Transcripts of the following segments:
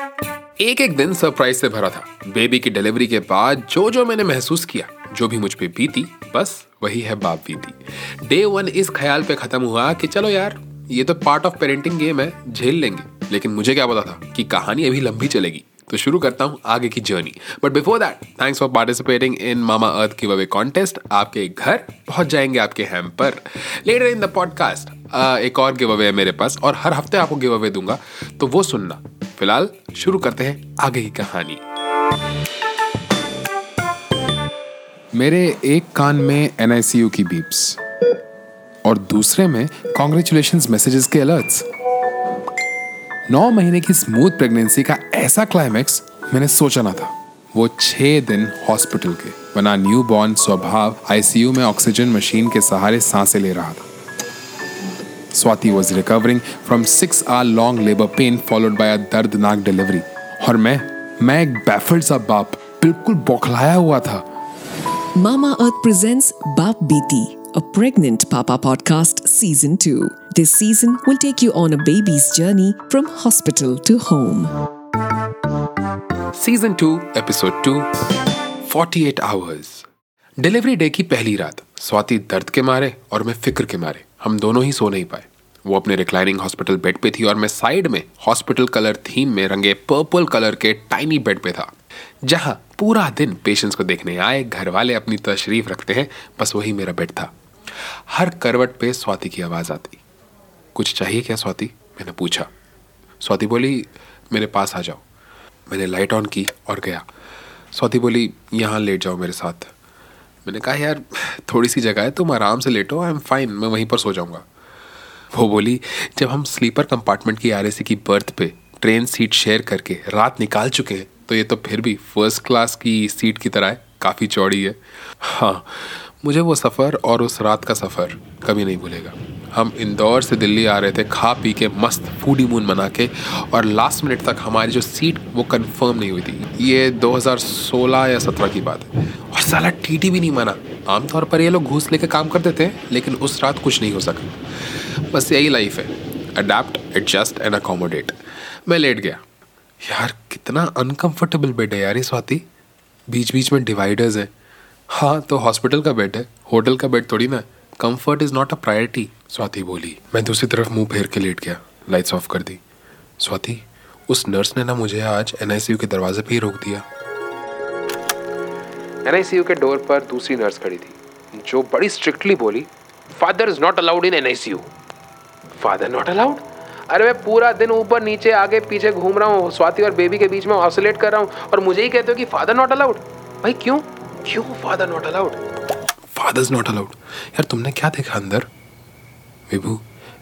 एक एक दिन सरप्राइज़ से भरा था। बेबी की डिलीवरी के बाद जो जो मैंने महसूस किया, जो भी मुझ पे बीती, बस वही है बाप बीती। डे वन इस ख्याल पे खत्म हुआ कि चलो यार, ये तो पार्ट ऑफ़ पेरेंटिंग गेम है, झेल लेंगे। लेकिन मुझे क्या पता था कि कहानी अभी लंबी चलेगी। तो शुरू करता हूँ आगे की journey but before that thanks for participating in Mamaearth की अवे कॉन्टेस्ट आपके घर पहुँच जाएँगे आपके हैम पर लेटर इन द पॉडकास्ट एक और गिव अवे है मेरे पास और हर हफ़्ते आपको गिव अवे दूँगा। तो वो सुनना। फ़िलहाल शुरू करते हैं आगे की कहानी। मेरे एक कान में एन की बीप्स और दूसरे में कॉन्ग्रेचुलेशन मैसेजेस के अलर्ट्स नौ महीने की स्मूथ प्रेगनेंसी का ऐसा क्लाइमेक्स मैंने सोचा ना था। वो छह दिन हॉस्पिटल के बना न्यू बॉर्न स्वभाव आईसीयू में ऑक्सीजन मशीन के सहारे साँसें ले रहा था। Swati was recovering from six hour long labour pain followed by a दर्दनाक डिलीवरी और मैं मैं एक बैफल्ड सा बाप बिल्कुल बौखलाया हुआ था। मामा अर्थ प्रेजेंट्स बाप बेटी a pregnant papa podcast season 2 this season will take you on a baby's journey from hospital to home. Season two episode two 48 hours delivery day की पहली रात स्वाति दर्द के मारे और मैं फ़िक्र के मारे। हम दोनों ही सो नहीं पाए। वो अपने रिक्लाइनिंग हॉस्पिटल बेड पे थी और मैं साइड में हॉस्पिटल कलर थीम में रंगे पर्पल कलर के टाइनी बेड पे था, जहाँ पूरा दिन पेशेंट्स को देखने आए घर वाले अपनी तशरीफ़ रखते हैं, बस वही मेरा बेड था। हर करवट पे स्वाति की आवाज़ आती। कुछ चाहिए क्या स्वाति? मैंने पूछा। स्वाति बोली, मेरे पास आ जाओ। मैंने लाइट ऑन की और गया। स्वाति बोली, यहाँ लेट जाओ मेरे साथ। मैंने कहा, यार, थोड़ी सी जगह है, तुम आराम से लेटो आई एम फाइन मैं वहीं पर सो जाऊँगा। वो बोली, जब हम स्लीपर कंपार्टमेंट की आर की बर्थ पे ट्रेन सीट शेयर करके रात निकाल चुके हैं तो ये तो फिर भी फ़र्स्ट क्लास की सीट की तरह काफ़ी चौड़ी है। हाँ मुझे वो सफ़र और उस रात का सफ़र कभी नहीं भूलेगा। हम इंदौर से दिल्ली आ रहे थे, खा पी के मस्त फूडी मून मना के, और लास्ट मिनट तक हमारी जो सीट वो कंफर्म नहीं हुई थी। ये 2016 या 17 की बात है। और साला टीटी भी नहीं माना। आमतौर पर ये लोग घूस लेके काम करते थे लेकिन उस रात कुछ नहीं हो सका। बस यही लाइफ है। अडेप्ट एडजस्ट एंड अकोमोडेट मैं लेट गया। यार, कितना अनकंफर्टेबल बेड है यार ये स्वाति। बीच बीच में डिवाइडर्स हैं। हाँ तो हॉस्पिटल का बेड है। होटल का बेड थोड़ी ना comfort is not a priority Swati बोली मैं दूसरी तरफ़ मुँह फेर के लेट गया लाइट्स ऑफ़ कर दी। स्वाति उस नर्स ने ना मुझे आज एनआईसीयू के दरवाजे पे ही रोक दिया। एनआईसीयू के डोर पर दूसरी नर्स खड़ी थी जो बड़ी स्ट्रिक्टली बोली father is not allowed in NICU father not allowed अरे मैं पूरा दिन ऊपर नीचे आगे पीछे घूम रहा हूँ स्वाति और बेबी के बीच में ऑसोलेट कर रहा हूँ और मुझे ही कहते हो कि फादर नॉट अलाउड भाई क्यों? क्यों father not allowed father not allowed यार, तुमने क्या देखा अंदर? विभू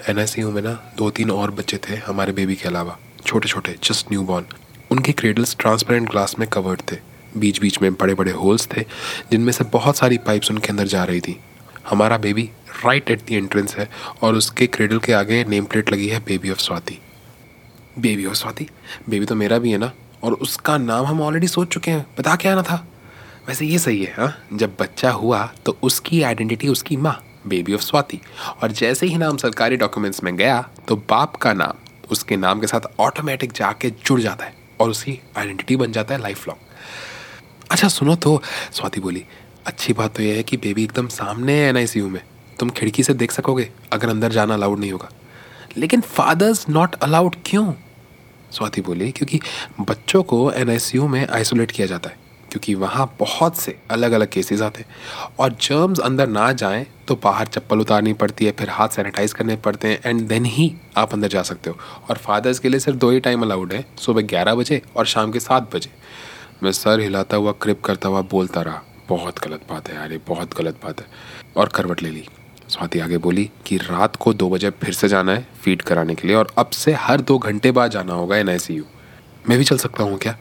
एनआईसीयू में ना दो तीन और बच्चे थे हमारे बेबी के अलावा। छोटे छोटे जस्ट न्यू बॉर्न उनके क्रेडल्स ट्रांसपेरेंट ग्लास में कवर्ड थे। बीच बीच में बड़े बड़े होल्स थे, जिनमें से बहुत सारी पाइप्स उनके अंदर जा रही थी। हमारा baby right at the entrance है और उसके क्रेडल के आगे नेम प्लेट लगी है baby of Swati baby of Swati baby तो मेरा भी है ना? और उसका नाम हम ऑलरेडी सोच चुके हैं। बता क्या आना था? वैसे ये सही है हाँ? जब बच्चा हुआ तो उसकी आइडेंटिटी उसकी माँ बेबी ऑफ़ स्वाति। और जैसे ही नाम सरकारी डॉक्यूमेंट्स में गया तो बाप का नाम, उसके नाम के साथ ऑटोमेटिक जाके जुड़ जाता है और उसकी आइडेंटिटी बन जाता है लाइफ लॉन्ग अच्छा सुनो तो स्वाति बोली, अच्छी बात तो यह है कि बेबी एकदम सामने है एनआईसीयू में। तुम खिड़की से देख सकोगे, अगर अंदर जाना अलाउड नहीं होगा। लेकिन फादर्स नॉट अलाउड क्यों? स्वाति बोली, क्योंकि बच्चों को एनआईसीयू में आइसोलेट किया जाता है। क्योंकि वहाँ बहुत से अलग अलग केसेस आते हैं। और जर्म्स अंदर ना जाएँ तो बाहर चप्पल उतारनी पड़ती है, फिर हाथ सैनिटाइज करने पड़ते हैं एंड देन ही आप अंदर जा सकते हो। और फादर्स के लिए सिर्फ़ दो ही टाइम अलाउड है, सुबह ग्यारह बजे और शाम के सात बजे। मैं सर हिलाता हुआ क्रिप करता हुआ बोलता रहा, बहुत गलत बात है यार, ये बहुत गलत बात है। और करवट ले ली। स्वाति आगे बोली कि रात को दो बजे फिर से जाना है फ़ीड कराने के लिए, और अब से हर दो घंटे बाद जाना होगा एनआईसीयू मैं भी चल सकता हूँ क्या?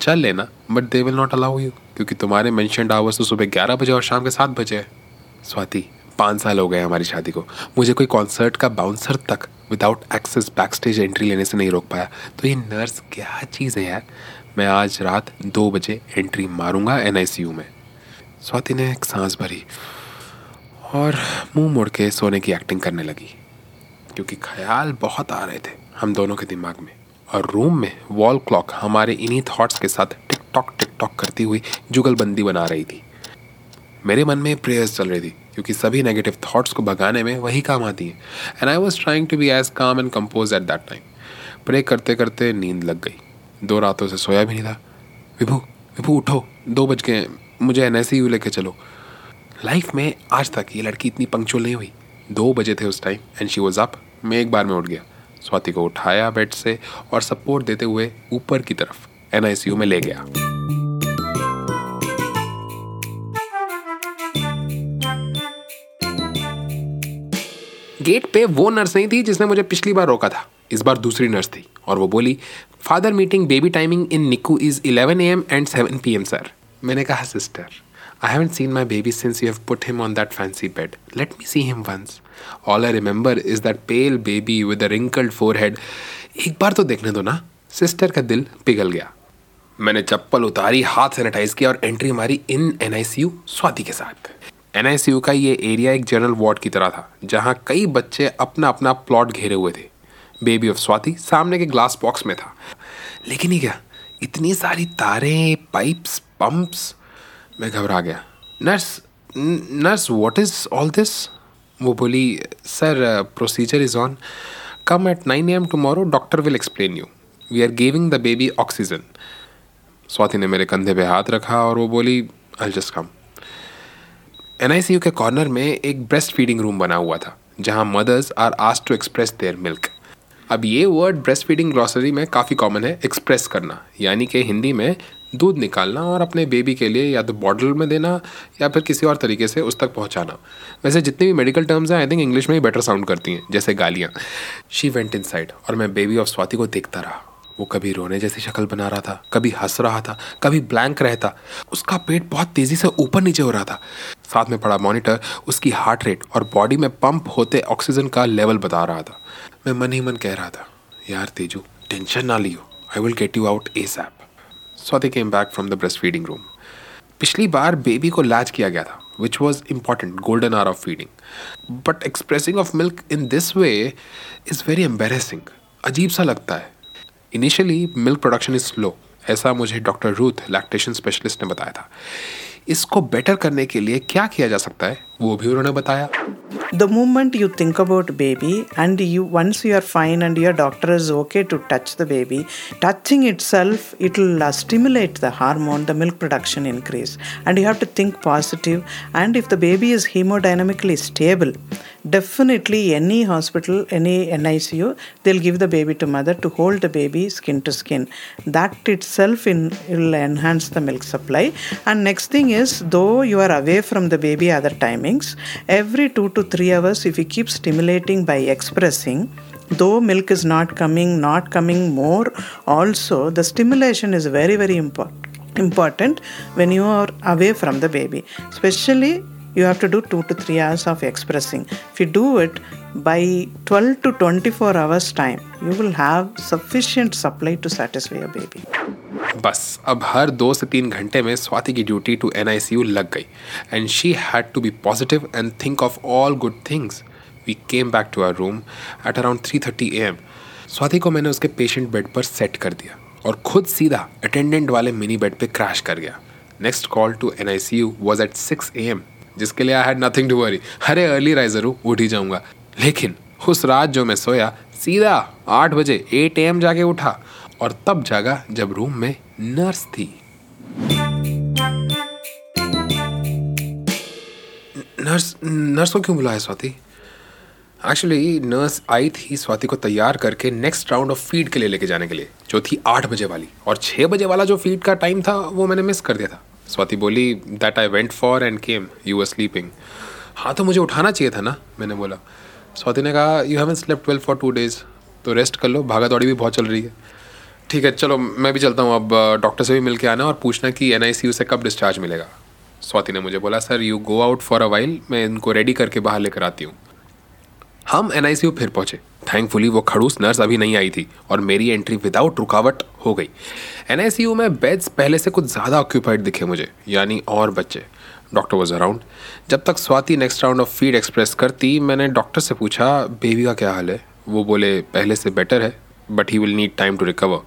चल लेना। But they will not allow you क्योंकि तुम्हारे मैंशनड आवर्स तो सुबह ग्यारह बजे और शाम के सात बजे है। स्वाति, पाँच साल हो गए हमारी शादी को। मुझे कोई कॉन्सर्ट का बाउंसर तक without access back stage entry लेने से नहीं रोक पाया। तो ये नर्स क्या चीज़ है यार? मैं आज रात दो बजे एंट्री मारूँगा एन में। स्वाति ने एक सांस भरी और मुँह मोड़ के सोने की एक्टिंग करने लगी, क्योंकि ख्याल बहुत आ रहे थे हम दोनों के दिमाग में। और रूम में वॉल क्लॉक हमारे इन्हीं थॉट्स के साथ टिक टॉक टिक टॉक करती हुई जुगलबंदी बना रही थी। मेरे मन में प्रेयर्स चल रही थी, क्योंकि सभी नेगेटिव थॉट्स को भगाने में वही काम आती है। And I was trying to be as calm and composed at that time pray करते करते नींद लग गई। दो रातों से सोया भी नहीं था। विभू विभू उठो। दो बज गए मुझे एन एस यू लेके चलो। लाइफ में आज तक ये लड़की इतनी पंक्चुअल नहीं हुई। दो बजे थे उस time and she was up मैं एक बार में उठ गया। स्वाति को उठाया बेड से और सपोर्ट देते हुए ऊपर की तरफ़ एनआईसीयू में ले गया। गेट पे वो नर्स नहीं थी जिसने मुझे पिछली बार रोका था। इस बार दूसरी नर्स थी और वो बोली father meeting baby timing in NICU is 11 AM and 7 PM sir मैंने कहा sister I haven't seen my baby since you have put him on that fancy bed let me see him once all I remember is that pale baby with a wrinkled forehead एक बार तो देखने दो ना sister का दिल पिघल गया। मैंने चप्पल उतारी, हाथ सैनिटाइज किया और एंट्री मारी इन एन स्वाति के साथ। एन का ये एरिया एक जनरल वार्ड की तरह था, जहाँ कई बच्चे अपना अपना प्लॉट घेरे हुए थे। बेबी ऑफ़ स्वाति सामने के ग्लास बॉक्स में था। लेकिन ये क्या? इतनी सारी तारें पाइप्स पंप्स मैं घबरा गया। Nurse nurse what is all this वो बोली sir procedure is on come at nine AM tomorrow doctor will explain you we are giving the baby oxygen Swati ने मेरे कंधे पे हाथ रखा और वो बोली आई जस्ट कम एनआईसीयू के कॉर्नर में एक ब्रेस्ट फीडिंग रूम बना हुआ था, जहाँ mothers are asked to express their milk अब ये वर्ड ब्रेस्ट फीडिंग ग्रॉसरी में काफ़ी कॉमन है एक्सप्रेस करना, यानी कि हिंदी में दूध निकालना और अपने बेबी के लिए या तो बॉटल में देना या फिर किसी और तरीके से उस तक पहुंचाना। वैसे जितने भी मेडिकल टर्म्स हैं आई थिंक इंग्लिश में ही बेटर साउंड करती हैं, जैसे गालियाँ। शी वेंट इन और मैं बेबी ऑफ़ स्वाति को देखता रहा। वो कभी रोने जैसी शक्ल बना रहा था, कभी हंस रहा था, कभी ब्लैंक रहता। उसका पेट बहुत तेज़ी से ऊपर नीचे हो रहा था। साथ में पड़ा मॉनिटर उसकी हार्ट रेट और बॉडी में पंप होते ऑक्सीजन का लेवल बता रहा था। मैं मन ही मन कह रहा था, यार तेजू टेंशन ना लियो I will get you out ASAP Swati came back from the breast feeding room पिछली बार बेबी को लैच किया गया था which was important golden hour of feeding but expressing of milk in this way is very embarrassing अजीब सा लगता है। Initially milk production is slow ऐसा मुझे डॉक्टर रूथ लैक्टेशन स्पेशलिस्ट ने बताया था। इसको बेटर करने के लिए क्या किया जा सकता है, वो भी उन्होंने बताया। The moment you think about baby and you once you are fine and your doctor is okay to touch the baby touching itself it will stimulate the hormone the milk production increase and you have to think positive and if the baby is haemodynamically stable definitely any hospital any nicu they'll give the baby to mother to hold the baby skin to skin. That itself in, will enhance the milk supply. And next thing is though you are away from the baby other timings every 2 to 3 hours if you keep stimulating by expressing though milk is not coming not coming more also the stimulation is very very important important when you are away from the baby. Especially you have to do 2 to 3 hours of expressing. If you do it by 12 to 24 hours time, you will have sufficient supply to satisfy your baby. बस, अब हर दो से तीन घंटे में स्वाति की duty to एन लग गई। And she had to be positive and think of all good things we came back to our room at around three thirty AM Swati को मैंने उसके पेशेंट बेड पर सेट कर दिया और खुद सीधा अटेंडेंट वाले मिनी बेड पे क्रैश कर गया। Next call to N I C U was at six AM जिसके लिए I had nothing to worry अरे अर्ली राइजर हूँ, उठ ही जाऊँगा। लेकिन उस रात जो मैं सोया, सीधा आठ बजे एट एम जाके उठा और तब जागा जब रूम में नर्स थी। नर्स नर्स को क्यों बुलाया स्वाति? एक्चुअली नर्स आई थी स्वाति को तैयार करके नेक्स्ट राउंड ऑफ़ फ़ीड के लिए लेके जाने के लिए, जो थी आठ बजे वाली। और छः बजे वाला जो फ़ीड का टाइम था, वो मैंने मिस कर दिया था। स्वाति बोली that I went for and came you are sleeping हाँ तो मुझे उठाना चाहिए था ना? मैंने बोला। स्वाति ने कहा you haven't slept well for two days तो रेस्ट कर लो भागा दौड़ी भी बहुत चल रही है. ठीक है, चलो, मैं भी चलता हूँ, अब डॉक्टर से भी मिल के आना और पूछना कि एन से कब डिस्चार्ज मिलेगा. स्वाति ने मुझे बोला sir you go out for a while मैं इनको रेडी करके बाहर लेकर आती हूँ. हम एनआईसीयू फिर पहुँचे। थैंकफुली वो खड़ूस नर्स अभी नहीं आई थी और मेरी एंट्री विदाउट रुकावट हो गई। एनआईसीयू में बेड्स पहले से कुछ ज़्यादा ऑक्यूपाइड दिखे मुझे, यानी और बच्चे। डॉक्टर वॉज़ अराउंड जब तक Swati next round of feed express करती, मैंने डॉक्टर से पूछा, बेबी का क्या हाल है? वो बोले, पहले से बेटर है but he will need time to recover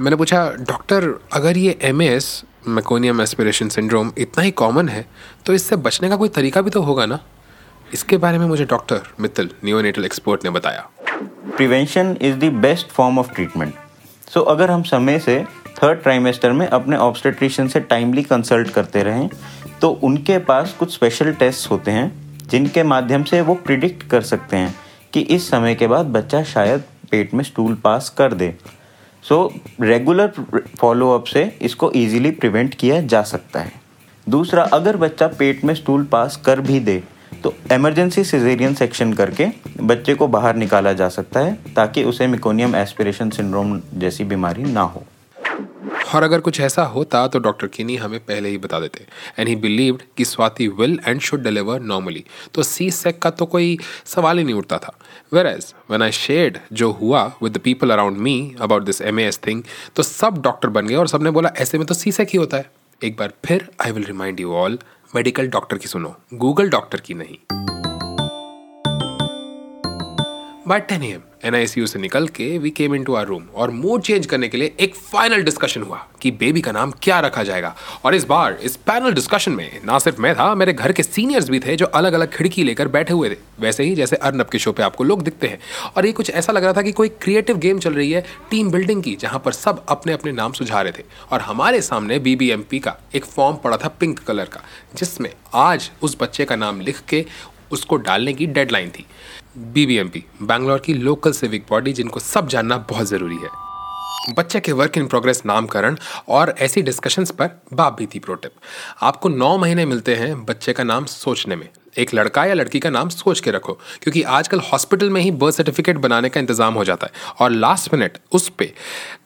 मैंने पूछा डॉक्टर अगर ये M S meconium aspiration syndrome इतना ही कॉमन है तो इससे बचने का कोई तरीका भी तो होगा ना? इसके बारे में मुझे डॉक्टर मित्तल नियोनेटल एक्सपर्ट ने बताया। Prevention is the best form of treatment so अगर हम समय से थर्ड ट्राइमेस्टर में अपने ऑब्स्टेट्रिशियन से टाइमली कंसल्ट करते रहें तो उनके पास कुछ स्पेशल टेस्ट होते हैं, जिनके माध्यम से वो प्रिडिक्ट कर सकते हैं कि इस समय के बाद बच्चा शायद पेट में स्टूल पास कर दे। सो रेगुलर फॉलोअप से इसको इजीली प्रिवेंट किया जा सकता है। दूसरा, अगर बच्चा पेट में स्टूल पास कर भी दे तो इमरजेंसी सिजेरियन सेक्शन करके बच्चे को बाहर निकाला जा सकता है ताकि उसे मिकोनियम एस्पिरेशन सिंड्रोम जैसी बीमारी ना हो। और अगर कुछ ऐसा होता तो डॉक्टर किनी हमें पहले ही बता देते। एंड ही बिलीव्ड कि Swati will and should deliver normally तो सी सेक का तो कोई सवाल ही नहीं उठता था। Whereas when I shared जो हुआ with the people around me about this M S thing तो सब डॉक्टर बन गए और सबने बोला, ऐसे में तो सी सेक ही होता है। एक बार फिर I will remind you all medical doctor की सुनो। गूगल डॉक्टर की नहीं। By ten M. एनआईसीयू से निकल के we came into our room और मूड चेंज करने के लिए एक फाइनल डिस्कशन हुआ कि बेबी का नाम क्या रखा जाएगा। और इस बार, इस पैनल डिस्कशन में ना सिर्फ़ मैं था, मेरे घर के सीनियर्स भी थे जो अलग अलग खिड़की लेकर बैठे हुए थे। वैसे ही जैसे अर्नब के शो पे आपको लोग दिखते हैं। और ये कुछ ऐसा लग रहा था कि कोई क्रिएटिव गेम चल रही है टीम बिल्डिंग की, जहाँ पर सब अपने अपने नाम सुझा रहे थे। और हमारे सामने बीबीएमपी का एक फॉर्म पड़ा था पिंक कलर का, जिसमें आज उस बच्चे का नाम लिख के उसको डालने की डेडलाइन थी। बीबीएमपी बैंगलोर की लोकल सिविक बॉडी जिनको सब जानना बहुत ज़रूरी है। बच्चे के वर्क इन प्रोग्रेस नामकरण और ऐसी डिस्कशंस पर बाप बीती प्रोटिप आपको नौ महीने मिलते हैं बच्चे का नाम सोचने में। एक लड़का या लड़की का नाम सोच के रखो, क्योंकि आजकल हॉस्पिटल में ही बर्थ सर्टिफिकेट बनाने का इंतज़ाम हो जाता है। और लास्ट मिनट उस पर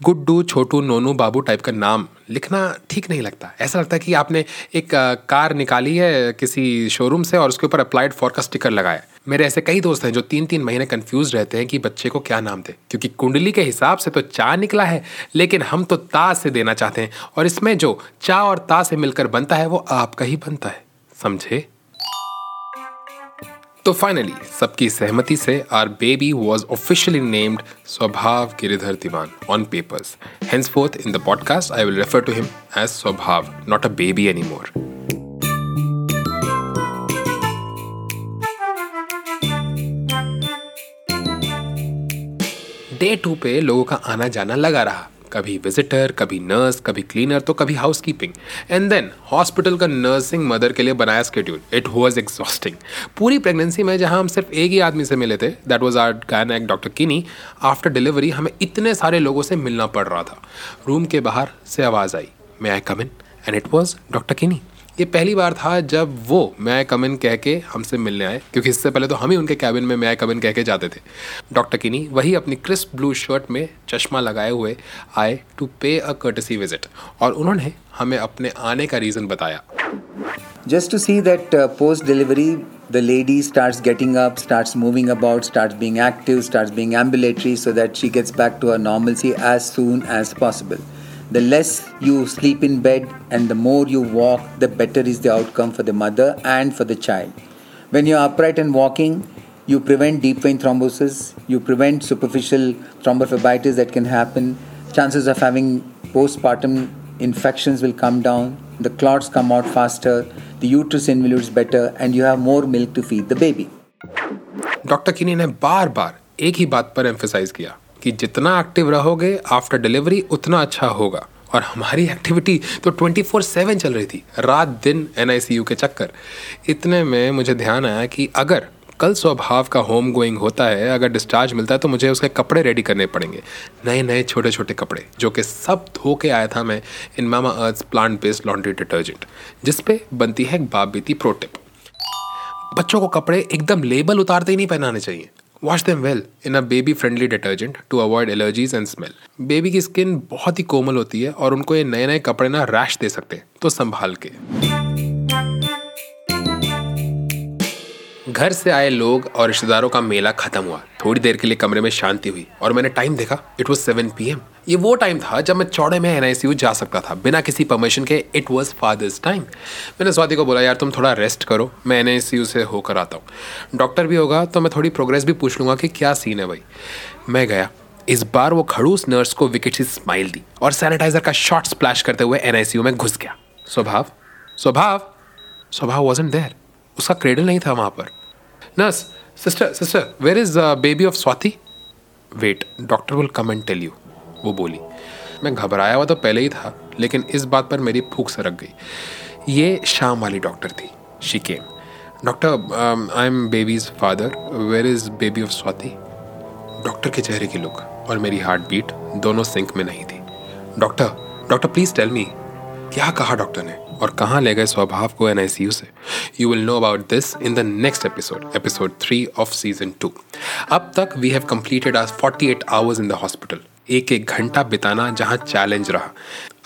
गुड्डू, छोटू, नोनू, बाबू टाइप का नाम लिखना ठीक नहीं लगता। ऐसा लगता है कि आपने एक कार निकाली है किसी शोरूम से और उसके ऊपर अप्लाइड फॉर का स्टिकर लगाया मेरे ऐसे कई दोस्त हैं जो तीन तीन महीने कंफ्यूज रहते हैं कि बच्चे को क्या नाम दे। क्योंकि कुंडली के हिसाब से तो चा निकला है, लेकिन हम तो ता से देना चाहते हैं। और इसमें जो चा और ता से मिलकर बनता है, वो आपका ही बनता है। समझे? तो फाइनली सबकी सहमति से our baby was officially named Swabhav Giridhar Diwan on papers henceforth in the podcast I will refer to him as Swabhav not a baby any more day to पे लोगों का आना जाना लगा रहा। कभी विजिटर कभी नर्स कभी क्लीनर तो कभी house keeping and then hospital का नर्सिंग मदर के लिए बनाया स्केड्यूल इट वॉज़ एग्जॉस्टिंग पूरी प्रेगनेंसी में जहाँ हम सिर्फ़ एक ही आदमी से मिले थे that was our gynaec doctor Kinny after delivery हमें इतने सारे लोगों से मिलना पड़ रहा था। रूम के बाहर से आवाज़ आई। May I come in and it was doctor Kinny ये पहली बार था जब वो मैं कमिन कह के हमसे मिलने आए, क्योंकि इससे पहले तो हम ही उनके कैबिन में मैं कमिन कह के जाते थे। डॉक्टर किनी वही अपनी क्रिस्प ब्लू शर्ट में चश्मा लगाए हुए आए टू पे अ कर्टसी विज़िट और उन्होंने हमें अपने आने का रीज़न बताया। Just to see that post delivery the lady start getting up start moving about start being active start being ambulatory so that she gets back to her normal see as soon as possible the less you sleep in bed and the more you walk the better is the outcome for the mother and for the child when you're upright and walking you prevent deep vein thrombosis you prevent superficial thrombophlebitis that can happen chances of having postpartum infections will come down the clots come out faster the uterus involutes better and you have more milk to feed the baby doctor किनी ने बार बार एक ही बात पर emphasise किया कि जितना active रहोगे after delivery उतना अच्छा होगा। और हमारी एक्टिविटी तो 24/7 चल रही थी, रात दिन एनआईसीयू के चक्कर। इतने में मुझे ध्यान आया कि अगर कल स्वभाव का होम गोइंग होता है, अगर डिस्चार्ज मिलता है तो मुझे उसके कपड़े रेडी करने पड़ेंगे। नए नए छोटे छोटे कपड़े, जो कि सब धो के आया था मैं इन Mamaearth plant based laundry detergent जिसपे बनती है बाप प्रोटिप बच्चों को कपड़े एकदम लेबल उतारते ही नहीं पहनाने चाहिए। Wash them well in a baby friendly detergent to avoid allergies and smell baby की स्किन बहुत ही कोमल होती है और उनको ये नए नए कपड़े ना रैश दे सकते हैं तो संभाल के। घर से आए लोग और रिश्तेदारों का मेला खत्म हुआ। थोड़ी देर के लिए कमरे में शांति हुई और मैंने टाइम देखा। It was seven P M ये वो टाइम था जब मैं चौड़े में एन जा सकता था। बिना किसी परमिशन के इट वॉज़ फादर्स टाइम मैंने स्वाति को बोला, यार, तुम थोड़ा रेस्ट करो। मैं एन से होकर आता हूँ। डॉक्टर भी होगा तो मैं थोड़ी प्रोग्रेस भी पूछ लूँगा कि क्या सीन है भाई? मैं गया। इस बार वो खड़ूस नर्स को विकेट सी स्माइल दी और सैनिटाइजर का शॉट स्प्लैश करते हुए एनआईसीयू में घुस गया। स्वभाव? स्वभाव? स्वभाव वॉजेंट देयर उसका क्रेडल नहीं था वहाँ पर। Nurse sister sister where is baby of Swati wait doctor will come and tell you वो बोली, मैं घबराया हुआ तो पहले ही था, लेकिन इस बात पर मेरी भूख सरक गई। ये शाम वाली डॉक्टर थी she came doctor I am baby's father where is baby of Swati doctor के चेहरे की लुक और मेरी हार्ट बीट दोनों सिंक में नहीं थी। Doctor doctor please tell me क्या कहा डॉक्टर ने? और कहाँ ले गए स्वभाव को एनआईसीयू से? You will know about this in the next episode episode three of season two अब तक वी हैव कंप्लीटेड आज forty eight hours in the hospital एक एक घंटा बिताना जहाँ चैलेंज रहा।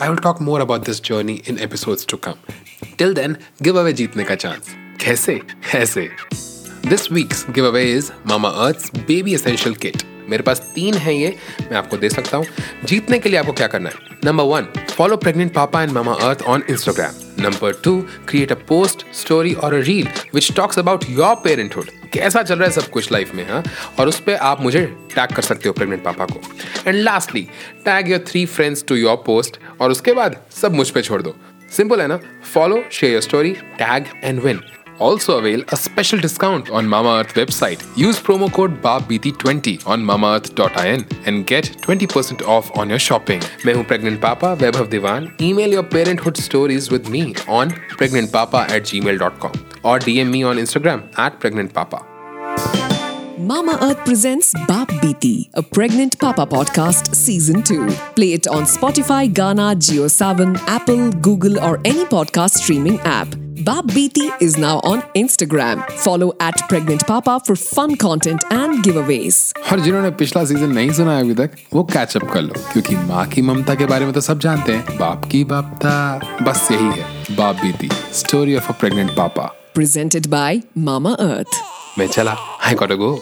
I will talk more about this journey in episodes to come till then give away जीतने का चांस कैसे? ऐसे। This week's give away is Mamaearth's baby essential kit मेरे पास तीन है ये, मैं आपको दे सकता हूँ। जीतने के लिए आपको क्या करना है? Number one follow pregnant papa and Mamaearth on Instagram number two create a post story और a reel which talks about your parenthood कैसा चल रहा है सब कुछ लाइफ में हाँ? और उस पर आप मुझे टैग कर सकते हो प्रेग्नेंट पापा को। And lastly tag your three friends to your post और उसके बाद सब मुझ पे छोड़ दो। सिंपल है ना? Follow share your story tag and win also avail a special discount on Mama Earth website. Use promo code BABBT20 on mamaearth.in and get 20% off on your shopping. मैं हूँ pregnant papa Vaibhav Devan. Email your parenthood stories with me on pregnantpapa at gmail.com or DM me on Instagram at pregnantpapa. Mama Earth presents Bab Beati, a Pregnant Papa podcast, season 2. Play it on Spotify, Ghana, seven, Apple, Google, or any podcast streaming app. Bap Beati is now on Instagram. Follow at Pregnant Papa for fun content and giveaways. और जिन्होंने पिछला season नहीं सुना है अभी तक वो catch up कर लो क्योंकि माँ की ममता के बारे में तो सब जानते हैं बाप की बापता बस यही है बाप बीती story of a pregnant papa Presented by Mama Earth. मैं चला आई गॉट गो